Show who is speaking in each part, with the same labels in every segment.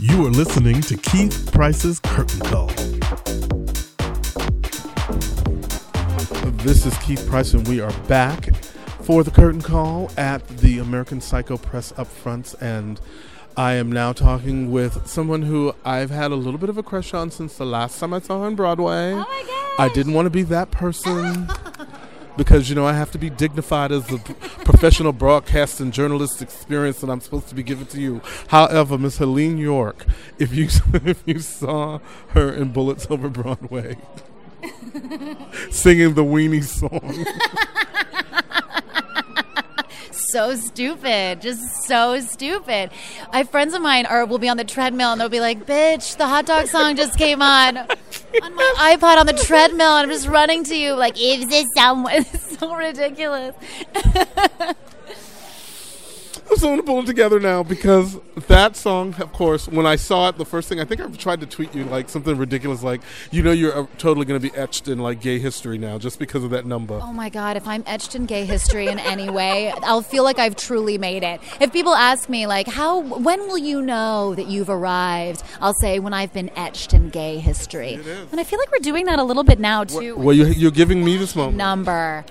Speaker 1: You are listening to Keith Price's Curtain Call. This is Keith Price, and we are back for the Curtain Call at the American Psycho Press up front. And I am now talking with someone who I've had a little bit of a crush on since the last time I saw her on Broadway.
Speaker 2: Oh my gosh.
Speaker 1: I didn't want to be that person. because you know I have to be dignified as the professional broadcast and journalist experience that I'm supposed to be giving to you. However, Miss Helene Yorke, if you if you saw her in Bullets Over Broadway singing the weenie song,
Speaker 2: so stupid, just so stupid. I friends of mine are will be on the treadmill and they'll be like, "Bitch, the hot dog song just came on on my iPod on the treadmill, and I'm just running to you like, is this someone?" It's so ridiculous.
Speaker 1: I'm gonna pull it together now because that song, of course, when I saw it, the first thing I think I tried to tweet you like something ridiculous, like you know you're uh, totally gonna be etched in like gay history now just because of that number.
Speaker 2: Oh my God, if I'm etched in gay history in any way, I'll feel like I've truly made it. If people ask me, like, how, when will you know that you've arrived? I'll say, when I've been etched in gay history. And I feel like we're doing that a little bit now, too.
Speaker 1: Well, you, you're giving me this moment.
Speaker 2: Number.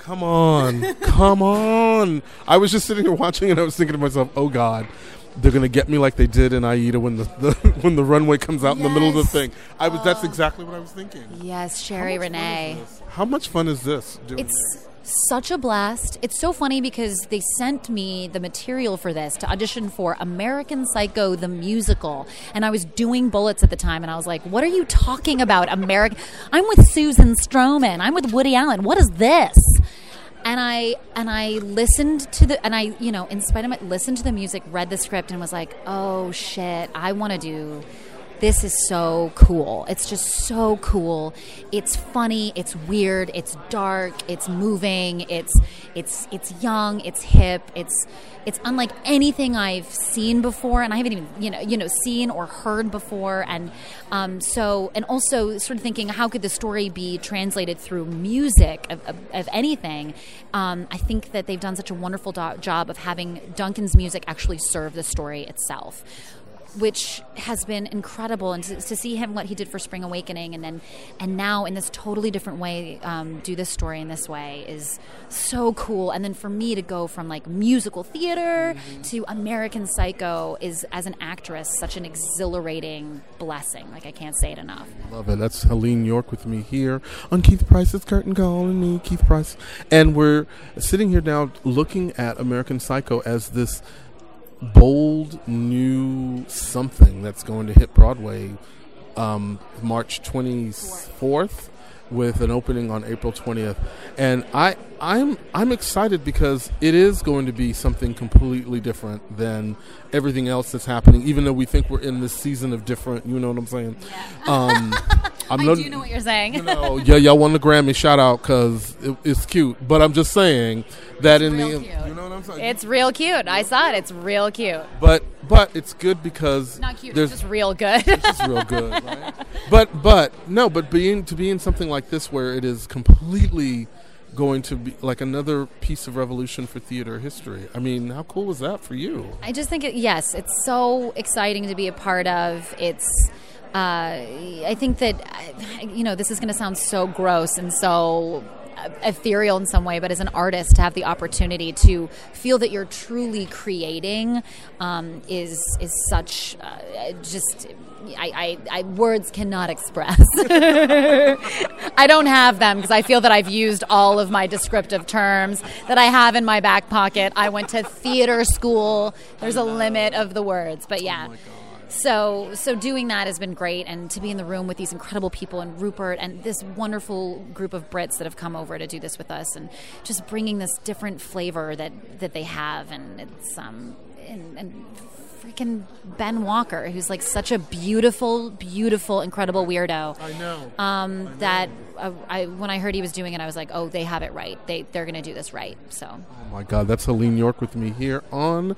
Speaker 1: Come on, come on! I was just sitting here watching, and I was thinking to myself, "Oh God, they're gonna get me like they did in Aida when the, the when the runway comes out in the middle of the thing." I was. That's exactly what I was thinking.
Speaker 2: Yes,
Speaker 1: Sherie Rene. How much fun is this? Doing
Speaker 2: It's such a blast. It's so funny because they sent me the material for this to audition for American Psycho the musical, and I was doing bullets at the time, and I was like, "What are you talking about, American? I'm with Susan Stroman. I'm with Woody Allen. What is this?" And I and I listened to the and I you know in spite of it listened to the music, read the script, and was like, "Oh shit, I want to do." This is so cool. It's just so cool. It's funny, it's weird, it's dark, it's moving, it's it's it's young, it's hip, it's it's unlike anything I've seen before, and I haven't even you know you know seen or heard before, and um, so and also sort of thinking how could the story be translated through music of, of, of anything. Um, I think that they've done such a wonderful do- job of having Duncan's music actually serve the story itself which has been incredible. And to, to see him what he did for spring awakening and then and now in this totally different way um, do this story in this way is so cool. And then for me to go from like musical theater to american psycho is as an actress such an exhilarating blessing. Like i can't say it enough.
Speaker 1: Love it. That's Helene Yorke with me here on Keith Price's Curtain Call and me, Keith Price. And we're sitting here now looking at American Psycho as this bold new something that's going to hit Broadway um, March 24th with an opening on April 20th. And I I'm I'm excited because it is going to be something completely different than everything else that's happening even though we think we're in this season of different, you know what I'm saying? Um I'm
Speaker 2: i
Speaker 1: no-
Speaker 2: do know what you're saying
Speaker 1: you know, yeah, y'all won the Grammy. Shout out because it, it's cute. But I'm just saying that in
Speaker 2: real
Speaker 1: the
Speaker 2: cute.
Speaker 1: you know what I'm saying.
Speaker 2: it's real cute i saw it it's real cute
Speaker 1: but but it's good because
Speaker 2: not cute
Speaker 1: there's
Speaker 2: it's just real good
Speaker 1: it's just real good. Right? But but no, but being to be in something like this where it is completely going to be like another piece of revolution for theater history. I mean, how cool was that for you?
Speaker 2: I just think, it, yes, it's so exciting to be a part of. It's, uh, I think that, uh, you know, this is going to sound so gross and so uh, ethereal in some way, but as an artist, to have the opportunity to feel that you're truly creating um, is is such uh, just. I, I, I words cannot express. I don't have them because I feel that I've used all of my descriptive terms that I have in my back pocket. I went to theater school. There's a limit of the words, but yeah. So, so doing that has been great, and to be in the room with these incredible people and Rupert and this wonderful group of Brits that have come over to do this with us, and just bringing this different flavor that that they have, and it's um and, and freaking Ben Walker, who's like such a beautiful, beautiful, incredible weirdo.
Speaker 1: I know.
Speaker 2: Um, that uh, I when I heard he was doing it, I was like, oh, they have it right. They they're gonna do this right. So
Speaker 1: Oh my God, that's Helene Yorke with me here on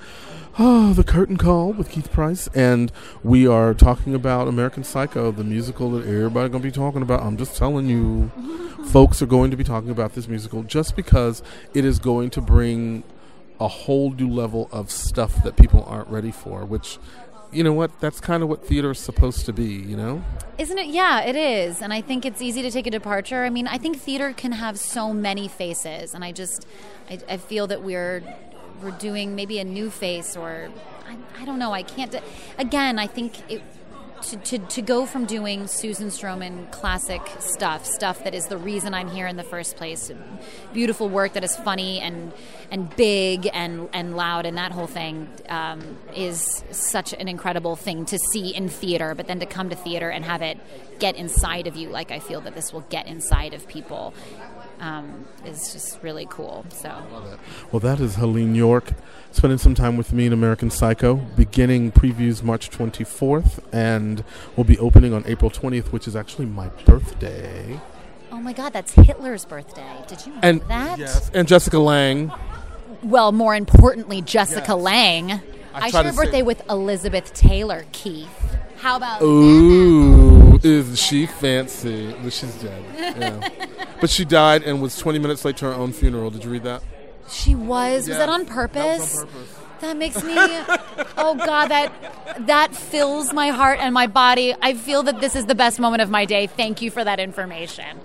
Speaker 1: oh, the Curtain Call with Keith Price, and we are talking about American Psycho, the musical that everybody's gonna be talking about. I'm just telling you, folks are going to be talking about this musical just because it is going to bring a whole new level of stuff that people aren't ready for, which you know what? That's kind of what theater is supposed to be, you know?
Speaker 2: Isn't it? Yeah, it is. And I think it's easy to take a departure. I mean, I think theater can have so many faces, and I just, I, I feel that we're we're doing maybe a new face, or I, I don't know. I can't. Again, I think it. To, to, to go from doing Susan Stroman classic stuff, stuff that is the reason I'm here in the first place, beautiful work that is funny and and big and and loud, and that whole thing um, is such an incredible thing to see in theater. But then to come to theater and have it get inside of you, like I feel that this will get inside of people, um, is just really cool. So,
Speaker 1: well, that is Helene Yorke spending some time with me in American Psycho, beginning previews March 24th, and we'll be opening on April 20th, which is actually my birthday.
Speaker 2: Oh my God, that's Hitler's birthday! Did you know
Speaker 1: and,
Speaker 2: that?
Speaker 1: Yes, and Jessica Lange.
Speaker 2: Well, more importantly, Jessica
Speaker 1: Yes.
Speaker 2: Lange.
Speaker 1: I
Speaker 2: I, share a birthday with Elizabeth Taylor, Keith. How about that?
Speaker 1: Ooh, is she fancy? She's dead. Yeah. but she died and was 20 minutes late to her own funeral. Did you read that?
Speaker 2: She was. Was that on
Speaker 1: that
Speaker 2: purpose?
Speaker 1: was on purpose.
Speaker 2: That makes me. oh God, that that fills my heart and my body. I feel that this is the best moment of my day. Thank you for that information.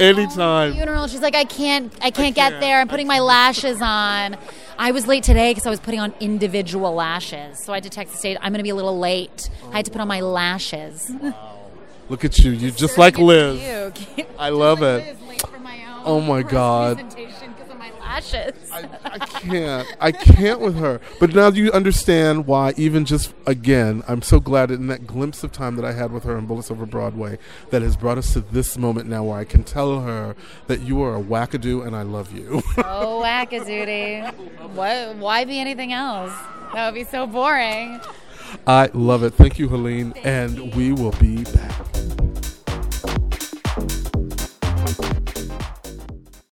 Speaker 1: Anytime.
Speaker 2: Funeral. She's like, I can't. I can't get
Speaker 1: can't.
Speaker 2: there. I'm putting my lashes on. I was late today because I was putting on individual lashes. So I had to text the state. I'm going to be a little late. I had to put on my lashes.
Speaker 1: Look at you. You're just like Liz. I love
Speaker 2: Like
Speaker 1: it.
Speaker 2: Liz, my
Speaker 1: Oh my God.
Speaker 2: My lashes.
Speaker 1: I, I can't. I can't with her. But now you understand why, even just again, I'm so glad in that glimpse of time that I had with her in Bullets Over Broadway that has brought us to this moment now where I can tell her that you are a wackadoo and I love you.
Speaker 2: Oh, wackadoodie. What? Why be anything else? That would be so boring.
Speaker 1: I love it. Thank you, Helene. and we will be back.